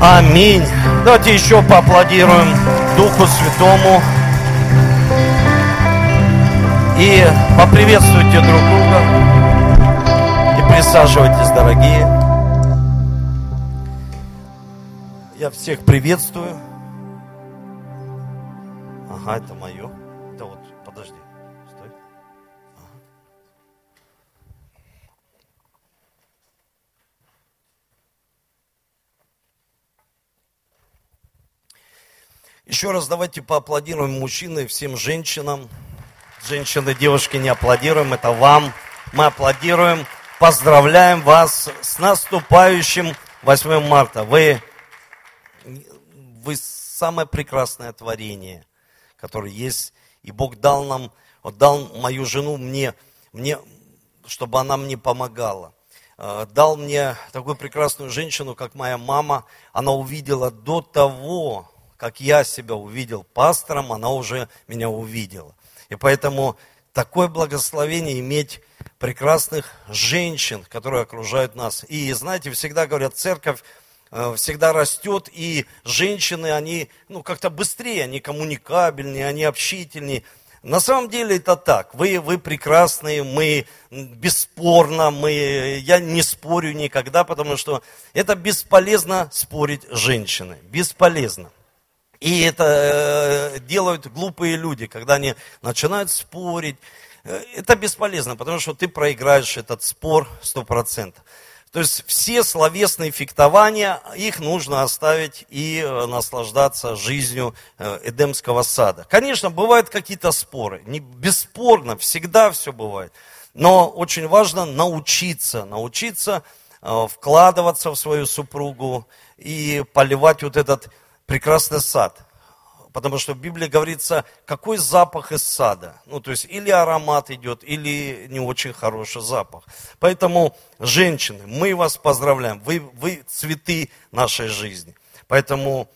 Аминь. Давайте еще поаплодируем Духу Святому. И поприветствуйте друг друга. И присаживайтесь, дорогие. Я всех приветствую. Ага, это мое. Еще раз давайте поаплодируем мужчинам и всем женщинам. Женщины, девушки, не аплодируем, это вам. Мы аплодируем, поздравляем вас с наступающим 8 марта. Вы, вы самое прекрасное творение, которое есть. И Бог дал нам, вот дал мою жену мне, мне, чтобы она мне помогала. Э, дал мне такую прекрасную женщину, как моя мама. Она увидела до того, как я себя увидел пастором, она уже меня увидела. И поэтому такое благословение иметь прекрасных женщин, которые окружают нас. И знаете, всегда говорят, церковь э, всегда растет, и женщины, они ну, как-то быстрее, они коммуникабельнее, они общительнее. На самом деле это так. Вы, вы прекрасные, мы бесспорно, мы, я не спорю никогда, потому что это бесполезно спорить с женщиной. Бесполезно. И это э, делают глупые люди, когда они начинают спорить. Э, это бесполезно, потому что ты проиграешь этот спор 100%. То есть все словесные фехтования, их нужно оставить и э, наслаждаться жизнью Эдемского сада. Конечно, бывают какие-то споры. Не, бесспорно, всегда все бывает. Но очень важно научиться, научиться вкладываться в свою супругу и поливать вот этот прекрасный сад. Потому что в Библии говорится, какой запах из сада. Ну, то есть, или аромат идет, или не очень хороший запах. Поэтому, женщины, мы вас поздравляем. Вы, вы цветы нашей жизни. Поэтому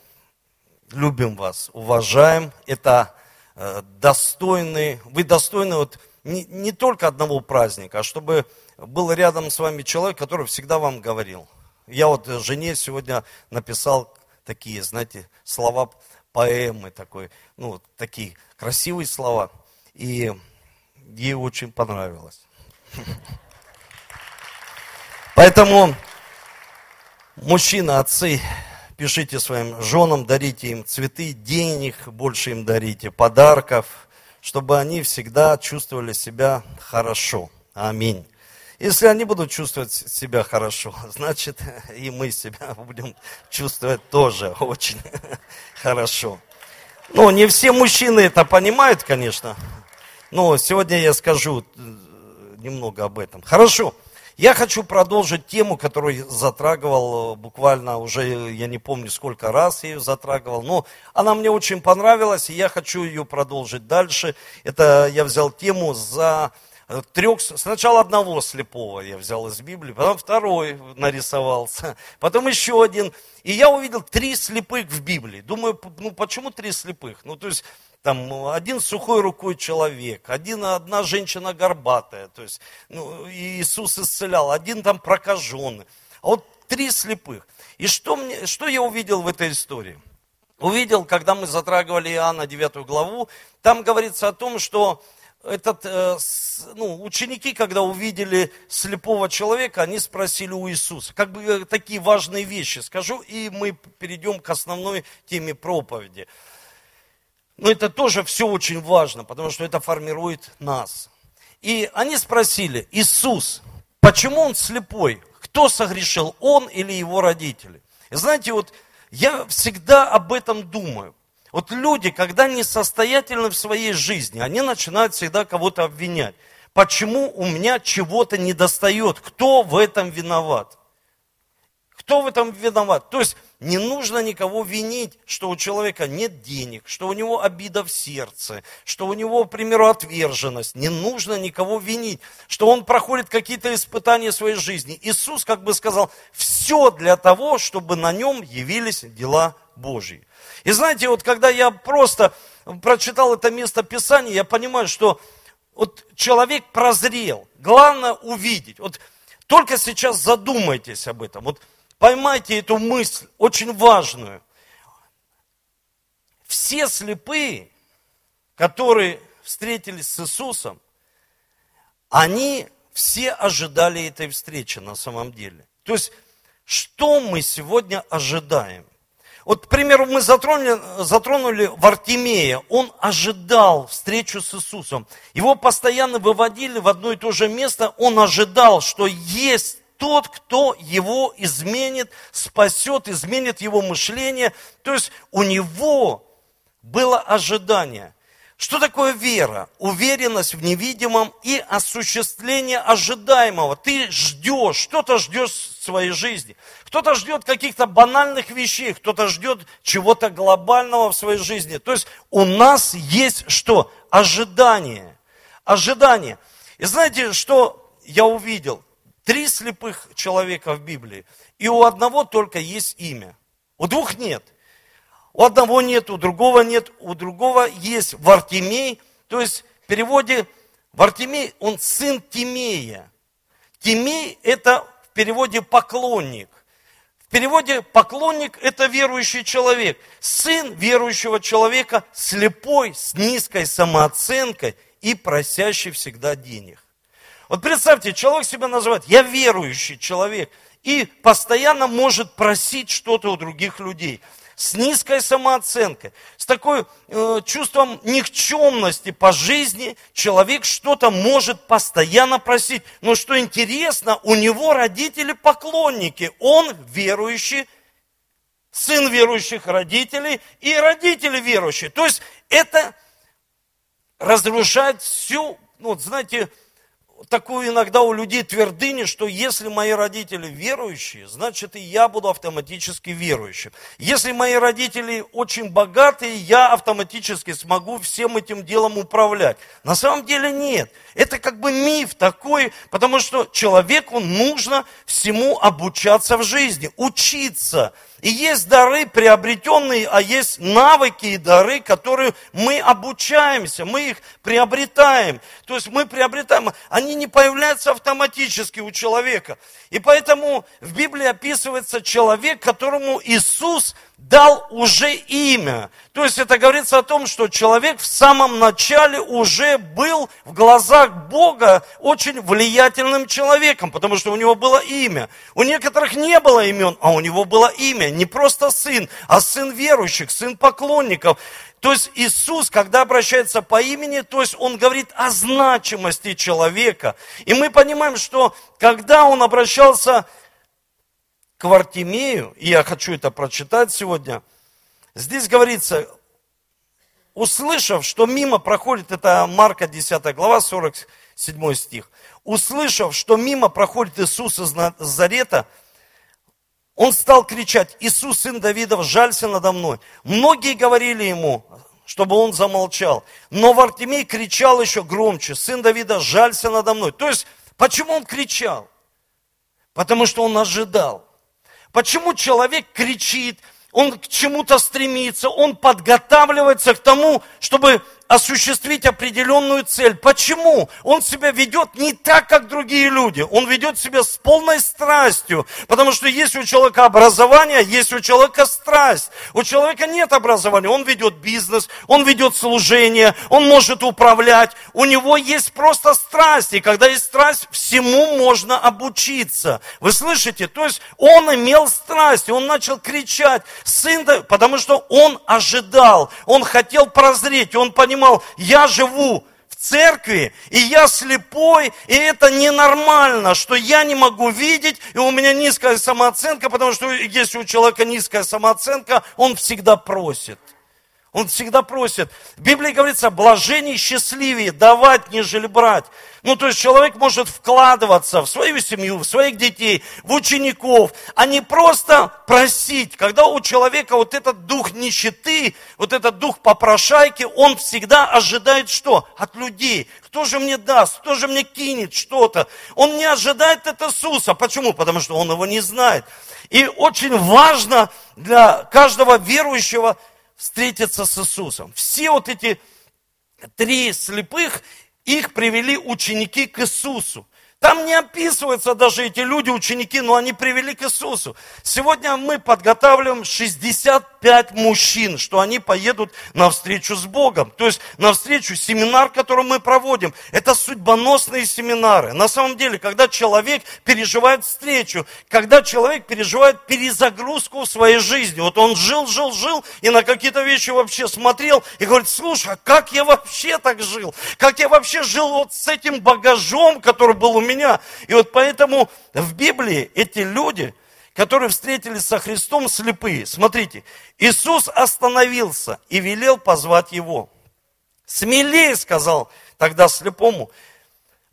любим вас, уважаем. Это э, достойный, вы достойны вот не, не только одного праздника, а чтобы был рядом с вами человек, который всегда вам говорил. Я вот жене сегодня написал такие, знаете, слова поэмы такой, ну, такие красивые слова. И ей очень понравилось. Поэтому, мужчины, отцы, пишите своим женам, дарите им цветы, денег больше им дарите, подарков, чтобы они всегда чувствовали себя хорошо. Аминь. Если они будут чувствовать себя хорошо, значит и мы себя будем чувствовать тоже очень хорошо. Ну, не все мужчины это понимают, конечно, но сегодня я скажу э, немного об этом. Хорошо. Я хочу продолжить тему, которую затрагивал э, буквально уже, я не помню сколько раз я ее затрагивал, но она мне очень понравилась, и я хочу ее продолжить дальше. Это я взял тему за трех, сначала одного слепого я взял из Библии, потом второй нарисовался, потом еще один. И я увидел три слепых в Библии. Думаю, ну почему три слепых? Ну то есть там один сухой рукой человек, один, одна женщина горбатая, то есть ну, Иисус исцелял, один там прокаженный. А вот три слепых. И что, мне, что я увидел в этой истории? Увидел, когда мы затрагивали Иоанна 9 главу, там говорится о том, что этот, э, ну, ученики, когда увидели слепого человека, они спросили у Иисуса. Как бы э, такие важные вещи скажу, и мы перейдем к основной теме проповеди. Но это тоже все очень важно, потому что это формирует нас. И они спросили, Иисус, почему он слепой? Кто согрешил, он или его родители? И знаете, вот я всегда об этом думаю. Вот люди, когда несостоятельны в своей жизни, они начинают всегда кого-то обвинять. Почему у меня чего-то не достает? Кто в этом виноват? Кто в этом виноват? То есть не нужно никого винить, что у человека нет денег, что у него обида в сердце, что у него, к примеру, отверженность. Не нужно никого винить, что он проходит какие-то испытания своей жизни. Иисус, как бы сказал, все для того, чтобы на нем явились дела Божьи. И знаете, вот когда я просто прочитал это место Писания, я понимаю, что вот человек прозрел. Главное увидеть. Вот только сейчас задумайтесь об этом. Вот поймайте эту мысль, очень важную. Все слепые, которые встретились с Иисусом, они все ожидали этой встречи на самом деле. То есть, что мы сегодня ожидаем? Вот, к примеру, мы затронули, затронули Вартимея. Он ожидал встречу с Иисусом. Его постоянно выводили в одно и то же место. Он ожидал, что есть тот, кто его изменит, спасет, изменит его мышление. То есть у него было ожидание. Что такое вера? Уверенность в невидимом и осуществление ожидаемого. Ты ждешь, что-то ждешь в своей жизни. Кто-то ждет каких-то банальных вещей, кто-то ждет чего-то глобального в своей жизни. То есть у нас есть что? Ожидание. Ожидание. И знаете, что я увидел? Три слепых человека в Библии. И у одного только есть имя. У двух нет. У одного нет, у другого нет, у другого есть Вартимей. То есть в переводе Вартимей, он сын Тимея. Тимей это в переводе поклонник. В переводе поклонник это верующий человек. Сын верующего человека, слепой, с низкой самооценкой и просящий всегда денег. Вот представьте, человек себя называет, я верующий человек, и постоянно может просить что-то у других людей с низкой самооценкой, с такой э, чувством никчемности по жизни, человек что-то может постоянно просить. Но что интересно, у него родители поклонники, он верующий, сын верующих родителей и родители верующие. То есть это разрушает всю, ну, вот знаете, такую иногда у людей твердыню, что если мои родители верующие, значит и я буду автоматически верующим. Если мои родители очень богатые, я автоматически смогу всем этим делом управлять. На самом деле нет. Это как бы миф такой, потому что человеку нужно всему обучаться в жизни, учиться. И есть дары приобретенные, а есть навыки и дары, которые мы обучаемся, мы их приобретаем. То есть мы приобретаем, они не появляются автоматически у человека. И поэтому в Библии описывается человек, которому Иисус дал уже имя. То есть это говорится о том, что человек в самом начале уже был в глазах Бога очень влиятельным человеком, потому что у него было имя. У некоторых не было имен, а у него было имя. Не просто сын, а сын верующих, сын поклонников. То есть Иисус, когда обращается по имени, то есть Он говорит о значимости человека. И мы понимаем, что когда Он обращался Вартимею, и я хочу это прочитать сегодня, здесь говорится, услышав, что мимо проходит, это Марка 10 глава, 47 стих, услышав, что мимо проходит Иисус из Назарета, он стал кричать, Иисус, сын Давидов, жалься надо мной. Многие говорили ему, чтобы он замолчал. Но Вартимей кричал еще громче, сын Давида, жалься надо мной. То есть, почему он кричал? Потому что он ожидал. Почему человек кричит, он к чему-то стремится, он подготавливается к тому, чтобы осуществить определенную цель. Почему? Он себя ведет не так, как другие люди. Он ведет себя с полной страстью. Потому что есть у человека образование, есть у человека страсть. У человека нет образования. Он ведет бизнес, он ведет служение, он может управлять. У него есть просто страсть. И когда есть страсть, всему можно обучиться. Вы слышите? То есть он имел страсть, он начал кричать, сын, потому что он ожидал, он хотел прозреть, он понимал, понимал, я живу в церкви, и я слепой, и это ненормально, что я не могу видеть, и у меня низкая самооценка, потому что если у человека низкая самооценка, он всегда просит. Он всегда просит. В Библии говорится, блажение счастливее, давать, нежели брать. Ну, то есть человек может вкладываться в свою семью, в своих детей, в учеников, а не просто просить. Когда у человека вот этот дух нищеты, вот этот дух попрошайки, он всегда ожидает что? От людей. Кто же мне даст? Кто же мне кинет что-то? Он не ожидает от Иисуса. Почему? Потому что он его не знает. И очень важно для каждого верующего встретиться с Иисусом. Все вот эти три слепых, их привели ученики к Иисусу. Там не описываются даже эти люди, ученики, но они привели к Иисусу. Сегодня мы подготавливаем 65 мужчин, что они поедут на встречу с Богом. То есть на встречу, семинар, который мы проводим, это судьбоносные семинары. На самом деле, когда человек переживает встречу, когда человек переживает перезагрузку в своей жизни, вот он жил, жил, жил, и на какие-то вещи вообще смотрел, и говорит, слушай, а как я вообще так жил? Как я вообще жил вот с этим багажом, который был у меня. И вот поэтому в Библии эти люди, которые встретились со Христом слепые, смотрите, Иисус остановился и велел позвать его. Смелее, сказал тогда слепому,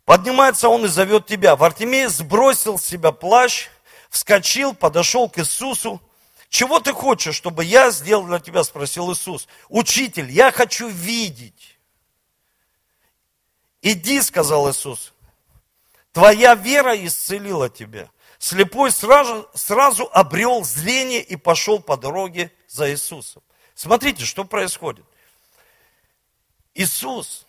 поднимается он и зовет тебя. Вартимей сбросил с себя плащ, вскочил, подошел к Иисусу. Чего ты хочешь, чтобы я сделал для тебя, спросил Иисус. Учитель, я хочу видеть. Иди, сказал Иисус, Твоя вера исцелила тебя. Слепой сразу, сразу обрел зрение и пошел по дороге за Иисусом. Смотрите, что происходит. Иисус,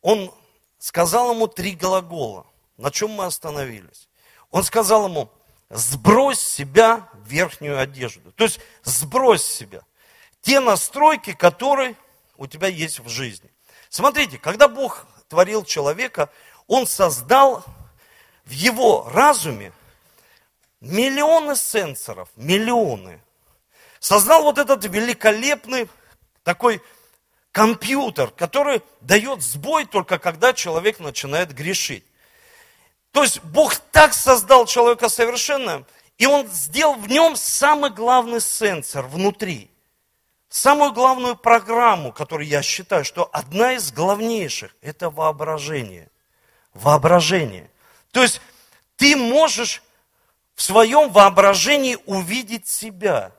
Он сказал ему три глагола. На чем мы остановились? Он сказал ему, сбрось себя верхнюю одежду. То есть сбрось себя те настройки, которые у тебя есть в жизни. Смотрите, когда Бог творил человека, он создал в его разуме миллионы сенсоров, миллионы. Создал вот этот великолепный такой компьютер, который дает сбой только когда человек начинает грешить. То есть Бог так создал человека совершенно, и Он сделал в нем самый главный сенсор внутри. Самую главную программу, которую я считаю, что одна из главнейших, это воображение – воображение. То есть ты можешь в своем воображении увидеть себя.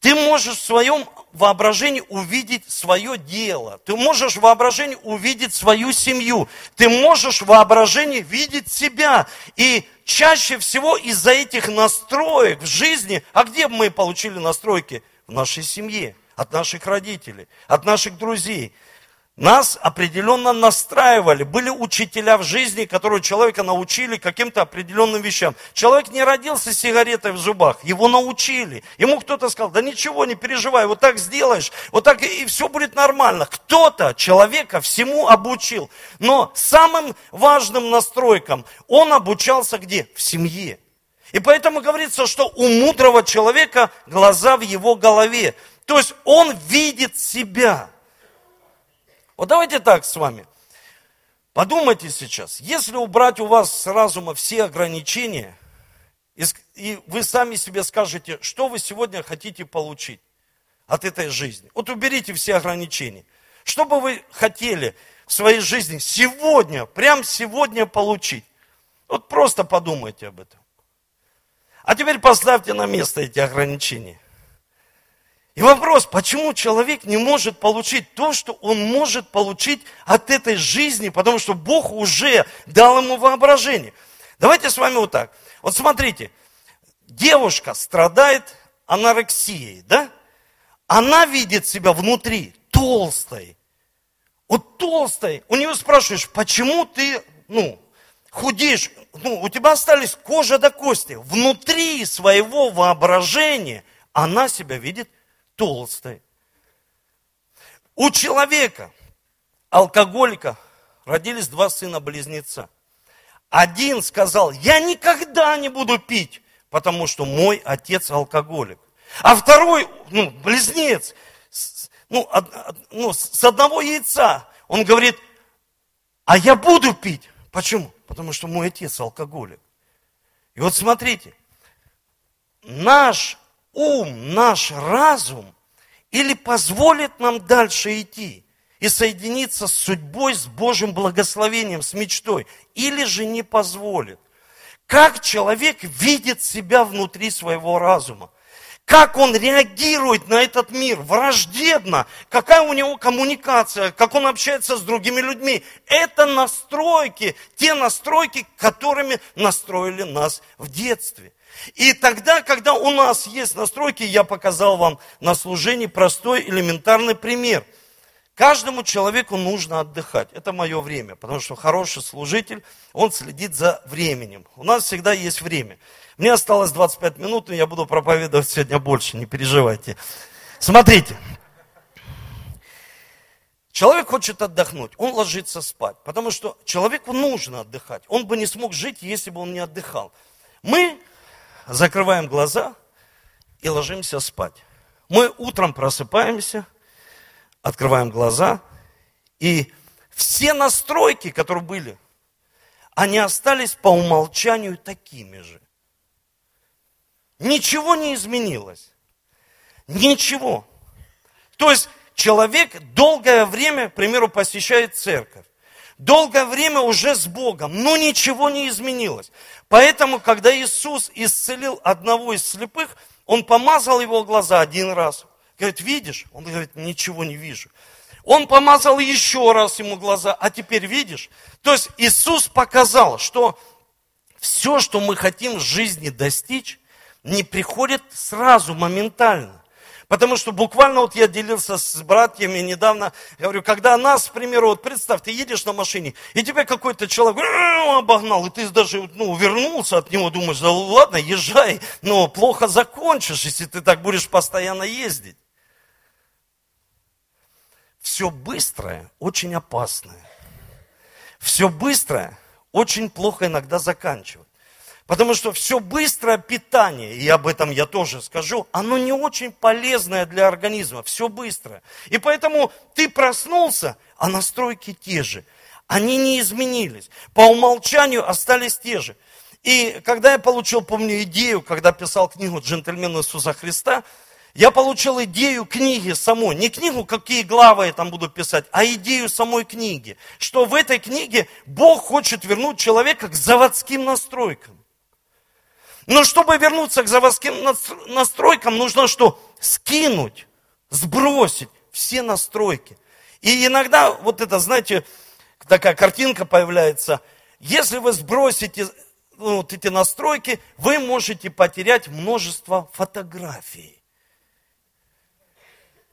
Ты можешь в своем воображении увидеть свое дело. Ты можешь в воображении увидеть свою семью. Ты можешь в воображении видеть себя. И чаще всего из-за этих настроек в жизни, а где мы получили настройки? В нашей семье, от наших родителей, от наших друзей. Нас определенно настраивали. Были учителя в жизни, которые человека научили каким-то определенным вещам. Человек не родился с сигаретой в зубах, его научили. Ему кто-то сказал, да ничего, не переживай, вот так сделаешь, вот так и все будет нормально. Кто-то человека всему обучил. Но самым важным настройкам он обучался где? В семье. И поэтому говорится, что у мудрого человека глаза в его голове. То есть он видит себя. Вот давайте так с вами. Подумайте сейчас, если убрать у вас с разума все ограничения, и вы сами себе скажете, что вы сегодня хотите получить от этой жизни. Вот уберите все ограничения. Что бы вы хотели в своей жизни сегодня, прям сегодня получить? Вот просто подумайте об этом. А теперь поставьте на место эти ограничения. И вопрос, почему человек не может получить то, что он может получить от этой жизни, потому что Бог уже дал ему воображение. Давайте с вами вот так. Вот смотрите, девушка страдает анорексией, да? Она видит себя внутри толстой. Вот толстой. У нее спрашиваешь, почему ты, ну, худеешь? Ну, у тебя остались кожа до кости. Внутри своего воображения она себя видит толстой. У человека, алкоголика, родились два сына-близнеца. Один сказал, я никогда не буду пить, потому что мой отец алкоголик. А второй, ну, близнец, ну, од, ну, с одного яйца, он говорит, а я буду пить. Почему? Потому что мой отец алкоголик. И вот смотрите, наш ум, наш разум или позволит нам дальше идти и соединиться с судьбой, с Божьим благословением, с мечтой, или же не позволит. Как человек видит себя внутри своего разума? Как он реагирует на этот мир враждебно? Какая у него коммуникация? Как он общается с другими людьми? Это настройки, те настройки, которыми настроили нас в детстве. И тогда, когда у нас есть настройки, я показал вам на служении простой элементарный пример. Каждому человеку нужно отдыхать. Это мое время, потому что хороший служитель, он следит за временем. У нас всегда есть время. Мне осталось 25 минут, и я буду проповедовать сегодня больше, не переживайте. Смотрите. Человек хочет отдохнуть, он ложится спать, потому что человеку нужно отдыхать. Он бы не смог жить, если бы он не отдыхал. Мы закрываем глаза и ложимся спать. Мы утром просыпаемся – открываем глаза, и все настройки, которые были, они остались по умолчанию такими же. Ничего не изменилось. Ничего. То есть человек долгое время, к примеру, посещает церковь. Долгое время уже с Богом, но ничего не изменилось. Поэтому, когда Иисус исцелил одного из слепых, Он помазал его глаза один раз, Говорит, видишь? Он говорит, ничего не вижу. Он помазал еще раз ему глаза, а теперь видишь? То есть Иисус показал, что все, что мы хотим в жизни достичь, не приходит сразу, моментально. Потому что буквально вот я делился с братьями недавно, говорю, когда нас, к примеру, вот представь, ты едешь на машине, и тебя какой-то человек обогнал, и ты даже ну, вернулся от него, думаешь, да ладно, езжай, но плохо закончишь, если ты так будешь постоянно ездить все быстрое очень опасное. Все быстрое очень плохо иногда заканчивает. Потому что все быстрое питание, и об этом я тоже скажу, оно не очень полезное для организма, все быстрое. И поэтому ты проснулся, а настройки те же. Они не изменились. По умолчанию остались те же. И когда я получил, помню, идею, когда писал книгу «Джентльмен Иисуса Христа», я получил идею книги самой. Не книгу, какие главы я там буду писать, а идею самой книги. Что в этой книге Бог хочет вернуть человека к заводским настройкам. Но чтобы вернуться к заводским настройкам, нужно что? Скинуть, сбросить все настройки. И иногда, вот это, знаете, такая картинка появляется. Если вы сбросите ну, вот эти настройки, вы можете потерять множество фотографий.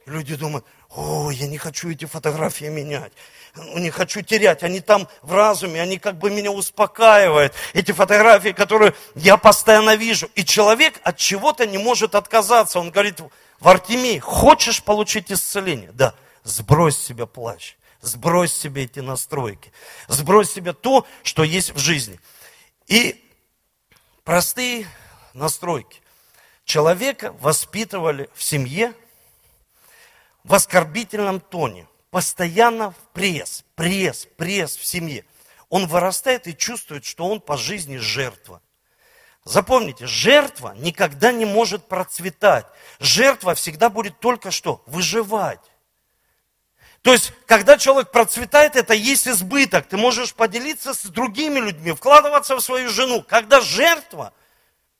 Люди думают, о, я не хочу эти фотографии менять, ну, не хочу терять, они там в разуме, они как бы меня успокаивают. Эти фотографии, которые я постоянно вижу. И человек от чего-то не может отказаться. Он говорит, в Артемии, хочешь получить исцеление? Да, сбрось себе плащ, сбрось себе эти настройки, сбрось себе то, что есть в жизни. И простые настройки. Человека воспитывали в семье, в оскорбительном тоне, постоянно в пресс, пресс, пресс в семье. Он вырастает и чувствует, что он по жизни жертва. Запомните, жертва никогда не может процветать. Жертва всегда будет только что выживать. То есть, когда человек процветает, это есть избыток. Ты можешь поделиться с другими людьми, вкладываться в свою жену. Когда жертва –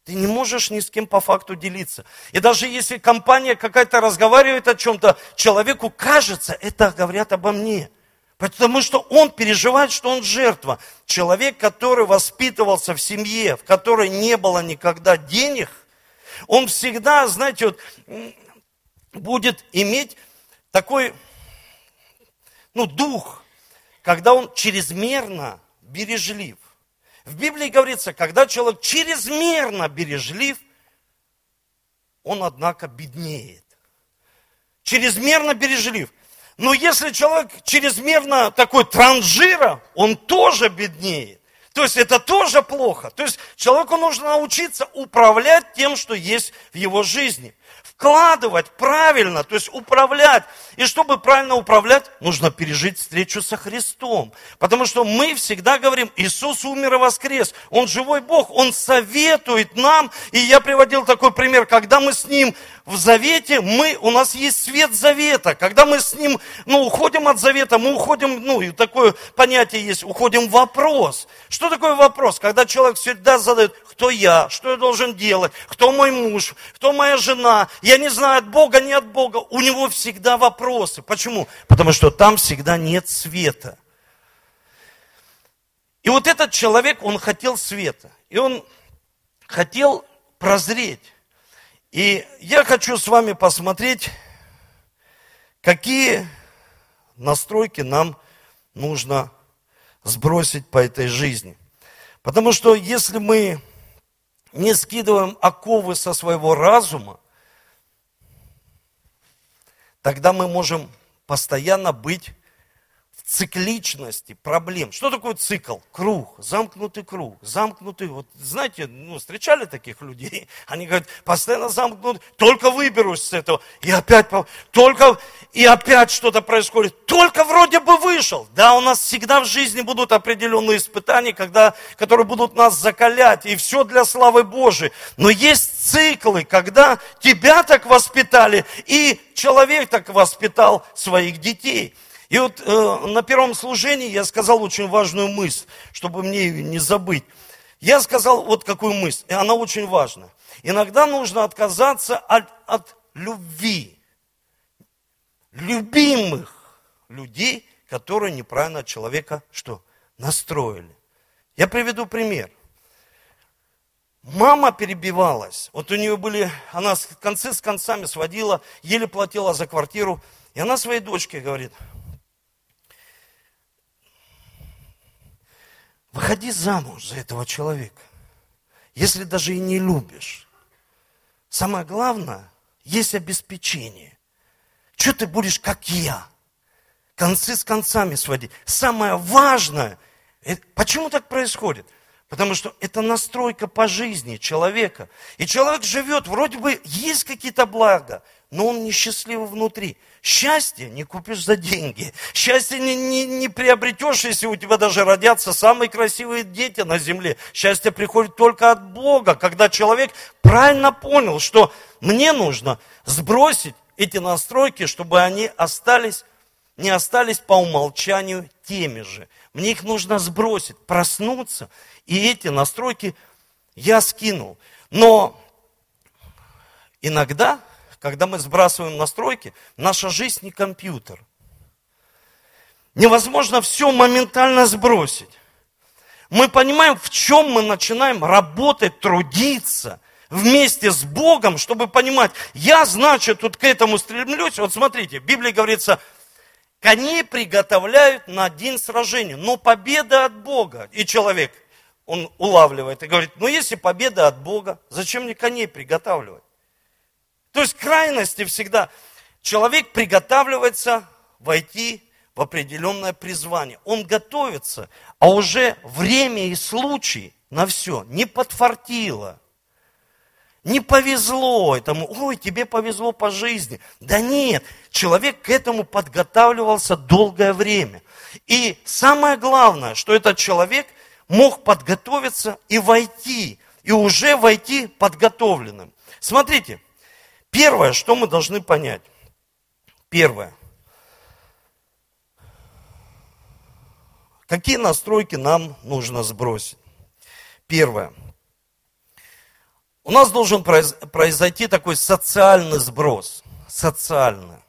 ты не можешь ни с кем по факту делиться. И даже если компания какая-то разговаривает о чем-то, человеку кажется, это говорят обо мне. Потому что он переживает, что он жертва. Человек, который воспитывался в семье, в которой не было никогда денег, он всегда, знаете, вот, будет иметь такой ну, дух, когда он чрезмерно бережлив. В Библии говорится, когда человек чрезмерно бережлив, он, однако, беднеет. Чрезмерно бережлив. Но если человек чрезмерно такой транжира, он тоже беднеет. То есть это тоже плохо. То есть человеку нужно научиться управлять тем, что есть в его жизни вкладывать правильно, то есть управлять. И чтобы правильно управлять, нужно пережить встречу со Христом. Потому что мы всегда говорим, Иисус умер и воскрес. Он живой Бог, Он советует нам. И я приводил такой пример, когда мы с Ним в завете, мы, у нас есть свет завета. Когда мы с Ним ну, уходим от завета, мы уходим, ну и такое понятие есть, уходим в вопрос. Что такое вопрос? Когда человек всегда задает, кто я, что я должен делать, кто мой муж, кто моя жена. Я не знаю, от Бога, не от Бога. У него всегда вопросы. Почему? Потому что там всегда нет света. И вот этот человек, он хотел света. И он хотел прозреть. И я хочу с вами посмотреть, какие настройки нам нужно сбросить по этой жизни. Потому что если мы не скидываем оковы со своего разума, тогда мы можем постоянно быть цикличности проблем. Что такое цикл? Круг, замкнутый круг, замкнутый. Вот знаете, ну, встречали таких людей? Они говорят, постоянно замкнут, только выберусь с этого, и опять, только, и опять что-то происходит, только вроде бы вышел. Да, у нас всегда в жизни будут определенные испытания, когда, которые будут нас закалять, и все для славы Божией. Но есть циклы, когда тебя так воспитали, и человек так воспитал своих детей. И вот э, на первом служении я сказал очень важную мысль, чтобы мне ее не забыть. Я сказал вот какую мысль, и она очень важна. Иногда нужно отказаться от, от любви, любимых людей, которые неправильно человека что? Настроили. Я приведу пример. Мама перебивалась. Вот у нее были, она концы с концами сводила, еле платила за квартиру. И она своей дочке говорит, Выходи замуж за этого человека, если даже и не любишь. Самое главное, есть обеспечение. Что ты будешь, как я? Концы с концами сводить. Самое важное, почему так происходит? Потому что это настройка по жизни человека. И человек живет, вроде бы есть какие-то блага, но он несчастливый внутри. Счастье не купишь за деньги. Счастье не, не, не приобретешь, если у тебя даже родятся самые красивые дети на земле. Счастье приходит только от Бога, когда человек правильно понял, что мне нужно сбросить эти настройки, чтобы они остались, не остались по умолчанию теми же. Мне их нужно сбросить, проснуться, и эти настройки я скинул. Но иногда когда мы сбрасываем настройки, наша жизнь не компьютер. Невозможно все моментально сбросить. Мы понимаем, в чем мы начинаем работать, трудиться вместе с Богом, чтобы понимать, я, значит, тут к этому стремлюсь. Вот смотрите, в Библии говорится, коней приготовляют на день сражения, но победа от Бога. И человек, он улавливает и говорит, ну если победа от Бога, зачем мне коней приготавливать? То есть крайности всегда. Человек приготавливается войти в определенное призвание. Он готовится, а уже время и случай на все не подфартило. Не повезло этому, ой, тебе повезло по жизни. Да нет, человек к этому подготавливался долгое время. И самое главное, что этот человек мог подготовиться и войти, и уже войти подготовленным. Смотрите, Первое, что мы должны понять. Первое. Какие настройки нам нужно сбросить? Первое. У нас должен произойти такой социальный сброс. Социальный.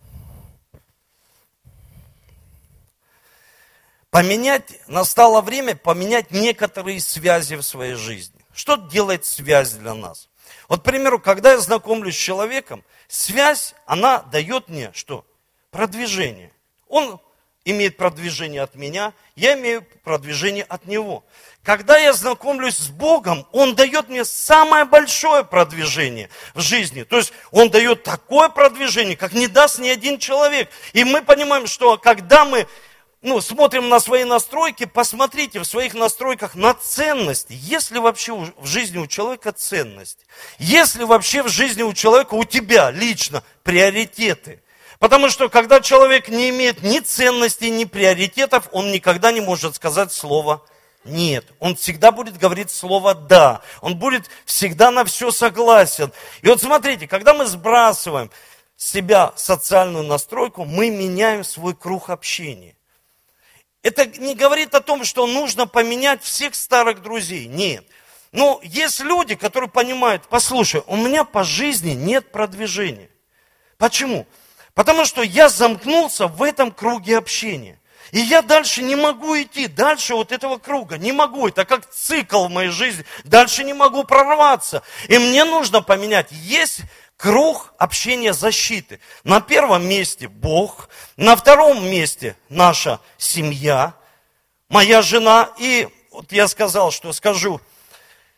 Поменять, настало время поменять некоторые связи в своей жизни. Что делает связь для нас? Вот, к примеру, когда я знакомлюсь с человеком, связь, она дает мне что? Продвижение. Он имеет продвижение от меня, я имею продвижение от него. Когда я знакомлюсь с Богом, Он дает мне самое большое продвижение в жизни. То есть Он дает такое продвижение, как не даст ни один человек. И мы понимаем, что когда мы ну, смотрим на свои настройки, посмотрите в своих настройках на ценности. Есть ли вообще в жизни у человека ценность? Есть ли вообще в жизни у человека, у тебя лично приоритеты? Потому что когда человек не имеет ни ценностей, ни приоритетов, он никогда не может сказать слово нет. Он всегда будет говорить слово да. Он будет всегда на все согласен. И вот смотрите, когда мы сбрасываем себя социальную настройку, мы меняем свой круг общения. Это не говорит о том, что нужно поменять всех старых друзей. Нет. Но есть люди, которые понимают, послушай, у меня по жизни нет продвижения. Почему? Потому что я замкнулся в этом круге общения. И я дальше не могу идти, дальше вот этого круга, не могу. Это как цикл в моей жизни, дальше не могу прорваться. И мне нужно поменять. Есть круг общения защиты. На первом месте Бог, на втором месте наша семья, моя жена. И вот я сказал, что скажу,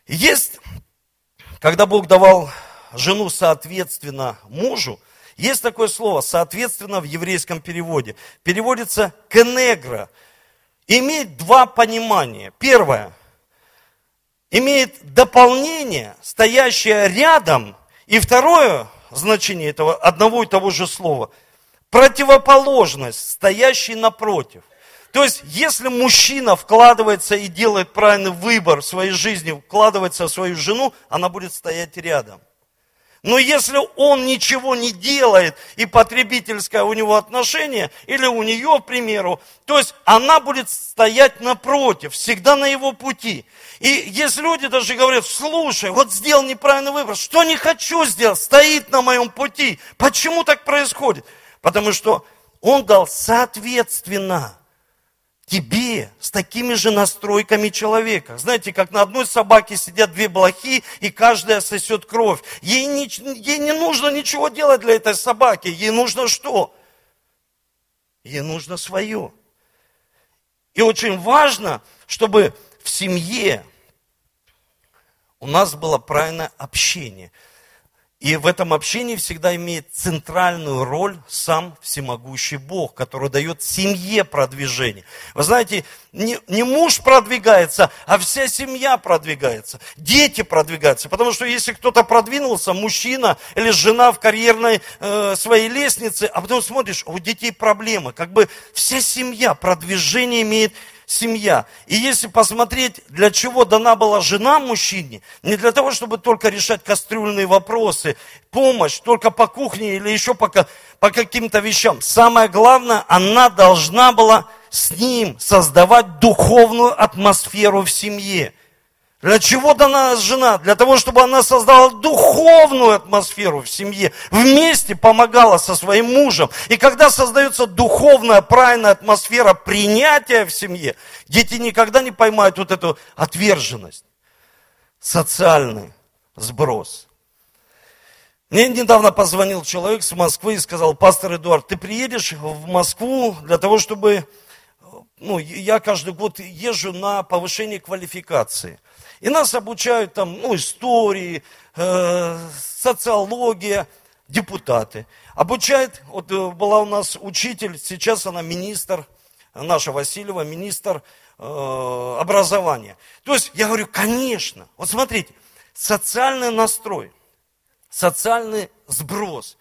есть, когда Бог давал жену соответственно мужу, есть такое слово, соответственно, в еврейском переводе. Переводится «кенегра». Имеет два понимания. Первое. Имеет дополнение, стоящее рядом. И второе значение этого одного и того же слова. Противоположность, стоящий напротив. То есть, если мужчина вкладывается и делает правильный выбор в своей жизни, вкладывается в свою жену, она будет стоять рядом. Но если он ничего не делает, и потребительское у него отношение, или у нее, к примеру, то есть она будет стоять напротив, всегда на его пути. И есть люди даже говорят, слушай, вот сделал неправильный выбор, что не хочу сделать, стоит на моем пути. Почему так происходит? Потому что он дал соответственно тебе с такими же настройками человека. Знаете, как на одной собаке сидят две блохи, и каждая сосет кровь. Ей не, ей не нужно ничего делать для этой собаки. Ей нужно что? Ей нужно свое. И очень важно, чтобы в семье у нас было правильное общение – и в этом общении всегда имеет центральную роль сам всемогущий Бог, который дает семье продвижение. Вы знаете, не, не муж продвигается, а вся семья продвигается. Дети продвигаются. Потому что если кто-то продвинулся, мужчина или жена в карьерной э, своей лестнице, а потом смотришь, у детей проблемы. Как бы вся семья продвижение имеет семья. И если посмотреть, для чего дана была жена мужчине, не для того, чтобы только решать кастрюльные вопросы, помощь только по кухне или еще по, по каким-то вещам. Самое главное, она должна была с ним создавать духовную атмосферу в семье. Для чего дана жена? Для того, чтобы она создала духовную атмосферу в семье. Вместе помогала со своим мужем. И когда создается духовная, правильная атмосфера принятия в семье, дети никогда не поймают вот эту отверженность. Социальный сброс. Мне недавно позвонил человек с Москвы и сказал, пастор Эдуард, ты приедешь в Москву для того, чтобы... Ну, я каждый год езжу на повышение квалификации. И нас обучают там, ну, истории, э, социология, депутаты. Обучает, вот э, была у нас учитель, сейчас она министр, наша Васильева, министр э, образования. То есть я говорю, конечно, вот смотрите, социальный настрой, социальный сброс.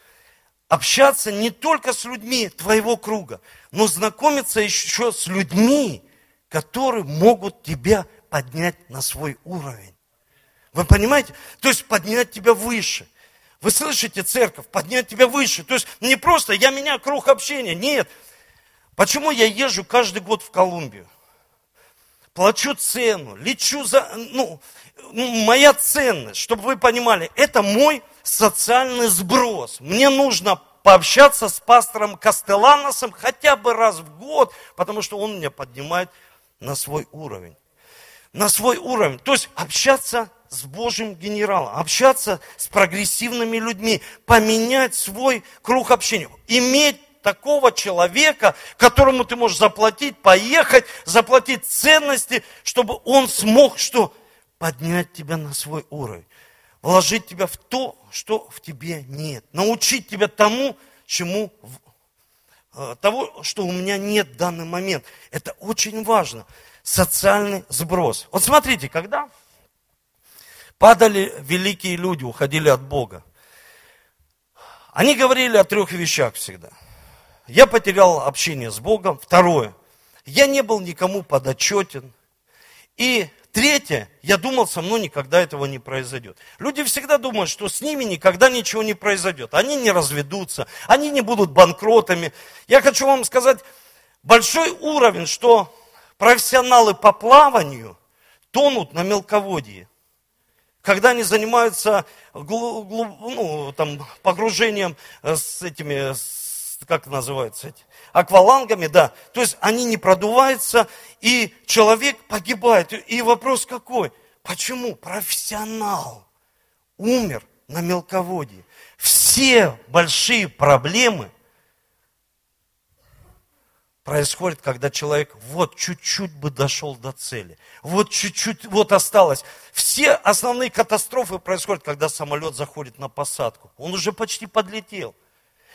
Общаться не только с людьми твоего круга, но знакомиться еще с людьми, которые могут тебя поднять на свой уровень. Вы понимаете? То есть поднять тебя выше. Вы слышите, церковь, поднять тебя выше. То есть не просто я меня круг общения. Нет. Почему я езжу каждый год в Колумбию? Плачу цену, лечу за... Ну, моя ценность, чтобы вы понимали, это мой социальный сброс. Мне нужно пообщаться с пастором Кастеланосом хотя бы раз в год, потому что он меня поднимает на свой уровень на свой уровень. То есть общаться с Божьим генералом, общаться с прогрессивными людьми, поменять свой круг общения, иметь такого человека, которому ты можешь заплатить, поехать, заплатить ценности, чтобы он смог что? Поднять тебя на свой уровень, вложить тебя в то, что в тебе нет, научить тебя тому, чему э, того, что у меня нет в данный момент. Это очень важно социальный сброс. Вот смотрите, когда падали великие люди, уходили от Бога, они говорили о трех вещах всегда. Я потерял общение с Богом. Второе, я не был никому подотчетен. И третье, я думал, со мной никогда этого не произойдет. Люди всегда думают, что с ними никогда ничего не произойдет. Они не разведутся, они не будут банкротами. Я хочу вам сказать, большой уровень, что профессионалы по плаванию тонут на мелководье. Когда они занимаются ну, там, погружением э, с этими с как называются эти, аквалангами, да. То есть они не продуваются, и человек погибает. И вопрос какой? Почему? Профессионал умер на мелководье. Все большие проблемы происходят, когда человек вот чуть-чуть бы дошел до цели. Вот чуть-чуть, вот осталось. Все основные катастрофы происходят, когда самолет заходит на посадку. Он уже почти подлетел.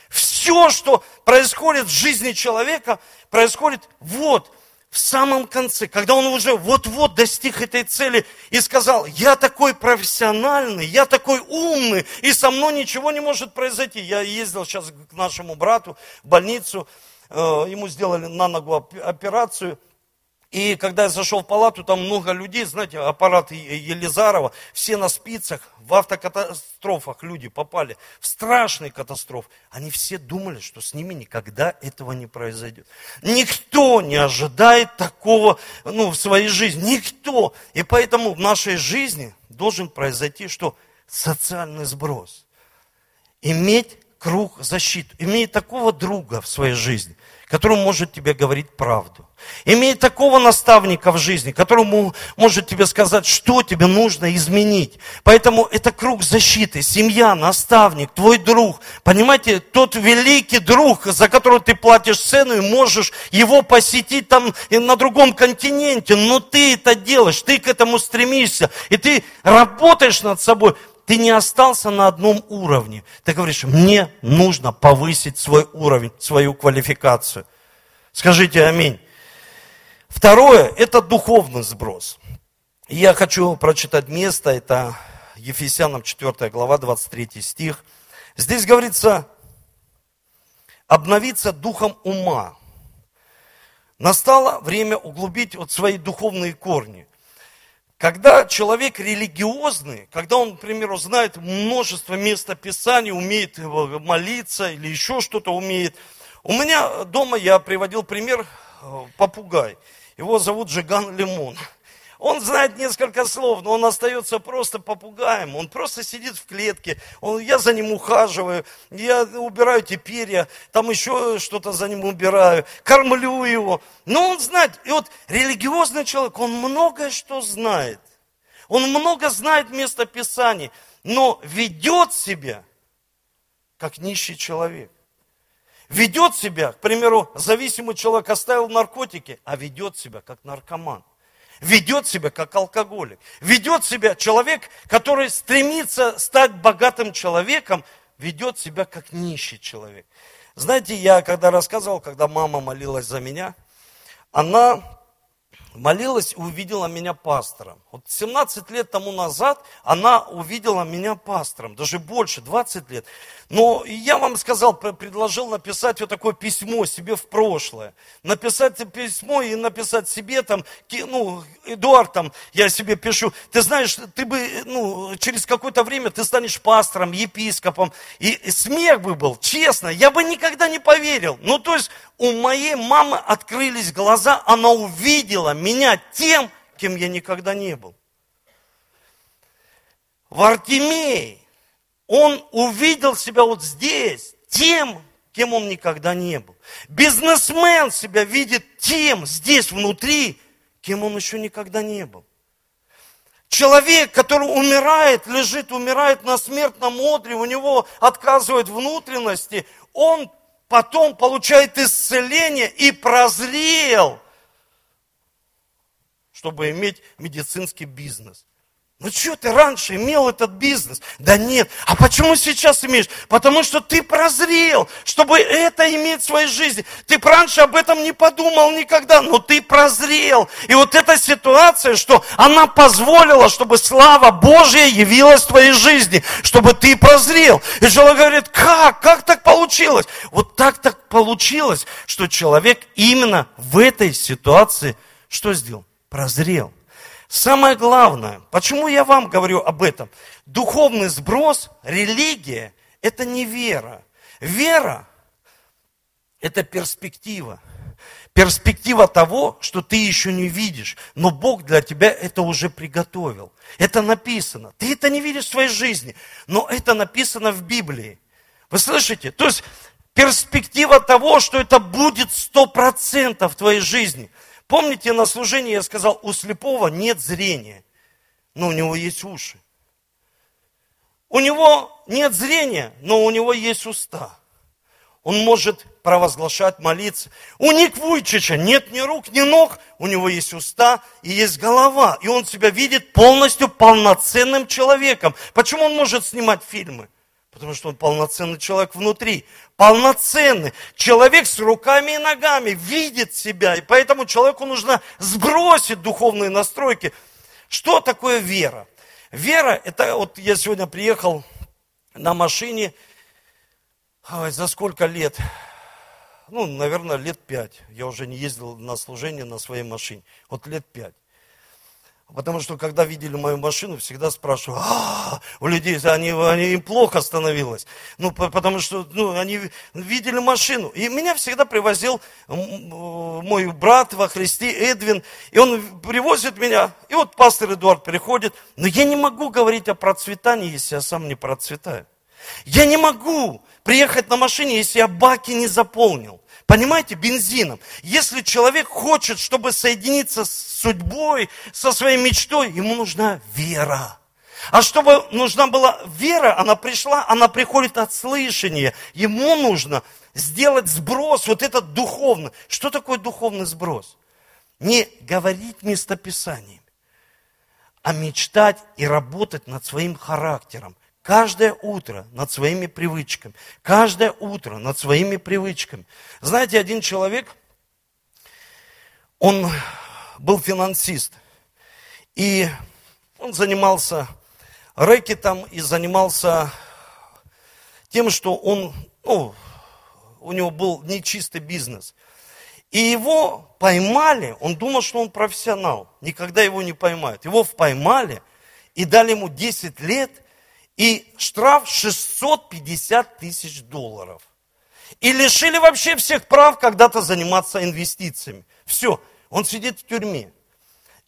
Все, что происходит в жизни человека, происходит вот, в самом конце, когда он уже вот-вот достиг этой цели и сказал, я такой профессиональный, я такой умный, и со мной ничего не может произойти. Я ездил сейчас к нашему брату в больницу, ему сделали на ногу операцию – и когда я зашел в палату, там много людей, знаете, аппарат Елизарова, все на спицах, в автокатастрофах люди попали, в страшные катастрофы. Они все думали, что с ними никогда этого не произойдет. Никто не ожидает такого ну, в своей жизни, никто. И поэтому в нашей жизни должен произойти что? Социальный сброс. Иметь круг защиты, иметь такого друга в своей жизни, который может тебе говорить правду. Имеет такого наставника в жизни, которому может тебе сказать, что тебе нужно изменить. Поэтому это круг защиты, семья, наставник, твой друг. Понимаете, тот великий друг, за которого ты платишь цену и можешь его посетить там на другом континенте. Но ты это делаешь, ты к этому стремишься. И ты работаешь над собой ты не остался на одном уровне. Ты говоришь, мне нужно повысить свой уровень, свою квалификацию. Скажите аминь. Второе – это духовный сброс. И я хочу прочитать место, это Ефесянам 4 глава, 23 стих. Здесь говорится, обновиться духом ума. Настало время углубить вот свои духовные корни. Когда человек религиозный, когда он, к примеру, знает множество мест Писания, умеет молиться или еще что-то умеет. У меня дома я приводил пример э, попугай. Его зовут Жиган Лимон. Он знает несколько слов, но он остается просто попугаем. Он просто сидит в клетке. Он, я за ним ухаживаю, я убираю эти перья, там еще что-то за ним убираю, кормлю его. Но он знает. И вот религиозный человек, он многое что знает. Он много знает место Писаний, но ведет себя как нищий человек ведет себя, к примеру, зависимый человек оставил наркотики, а ведет себя как наркоман. Ведет себя как алкоголик. Ведет себя человек, который стремится стать богатым человеком, ведет себя как нищий человек. Знаете, я когда рассказывал, когда мама молилась за меня, она молилась и увидела меня пастором. Вот 17 лет тому назад она увидела меня пастором, даже больше, 20 лет. Но я вам сказал, предложил написать вот такое письмо себе в прошлое. Написать письмо и написать себе там, ну, Эдуард там, я себе пишу, ты знаешь, ты бы, ну, через какое-то время ты станешь пастором, епископом. И, смех бы был, честно, я бы никогда не поверил. Ну, то есть у моей мамы открылись глаза, она увидела меня тем, кем я никогда не был. В Артемии он увидел себя вот здесь, тем, кем он никогда не был. Бизнесмен себя видит тем, здесь внутри, кем он еще никогда не был. Человек, который умирает, лежит, умирает на смертном одре, у него отказывают внутренности, он потом получает исцеление и прозрел, чтобы иметь медицинский бизнес. Ну что ты раньше имел этот бизнес? Да нет. А почему сейчас имеешь? Потому что ты прозрел, чтобы это иметь в своей жизни. Ты раньше об этом не подумал никогда, но ты прозрел. И вот эта ситуация, что она позволила, чтобы слава Божья явилась в твоей жизни, чтобы ты прозрел. И человек говорит, как? Как так получилось? Вот так так получилось, что человек именно в этой ситуации что сделал? Прозрел. Самое главное, почему я вам говорю об этом? Духовный сброс, религия – это не вера. Вера – это перспектива. Перспектива того, что ты еще не видишь, но Бог для тебя это уже приготовил. Это написано. Ты это не видишь в своей жизни, но это написано в Библии. Вы слышите? То есть перспектива того, что это будет сто процентов в твоей жизни. Помните, на служении я сказал, у слепого нет зрения, но у него есть уши. У него нет зрения, но у него есть уста. Он может провозглашать, молиться. У Ник Вуйчича нет ни рук, ни ног, у него есть уста и есть голова. И он себя видит полностью полноценным человеком. Почему он может снимать фильмы? Потому что он полноценный человек внутри. Полноценный. Человек с руками и ногами видит себя. И поэтому человеку нужно сбросить духовные настройки. Что такое вера? Вера, это вот я сегодня приехал на машине, ой, за сколько лет? Ну, наверное, лет пять. Я уже не ездил на служение на своей машине. Вот лет пять. Потому что, когда видели мою машину, всегда спрашиваю, а, у людей, они, они, им плохо становилось. Ну, потому что ну, они видели машину. И меня всегда привозил мой брат во Христе, Эдвин. И он привозит меня. И вот пастор Эдуард приходит. Но я не могу говорить о процветании, если я сам не процветаю. Я не могу приехать на машине, если я баки не заполнил. Понимаете, бензином. Если человек хочет, чтобы соединиться с судьбой, со своей мечтой, ему нужна вера. А чтобы нужна была вера, она пришла, она приходит от слышания. Ему нужно сделать сброс, вот этот духовный. Что такое духовный сброс? Не говорить местописанием, а мечтать и работать над своим характером. Каждое утро над своими привычками. Каждое утро над своими привычками. Знаете, один человек, он был финансист. И он занимался рэкетом и занимался тем, что он, ну, у него был нечистый бизнес. И его поймали, он думал, что он профессионал, никогда его не поймают. Его поймали и дали ему 10 лет – и штраф 650 тысяч долларов. И лишили вообще всех прав когда-то заниматься инвестициями. Все, он сидит в тюрьме.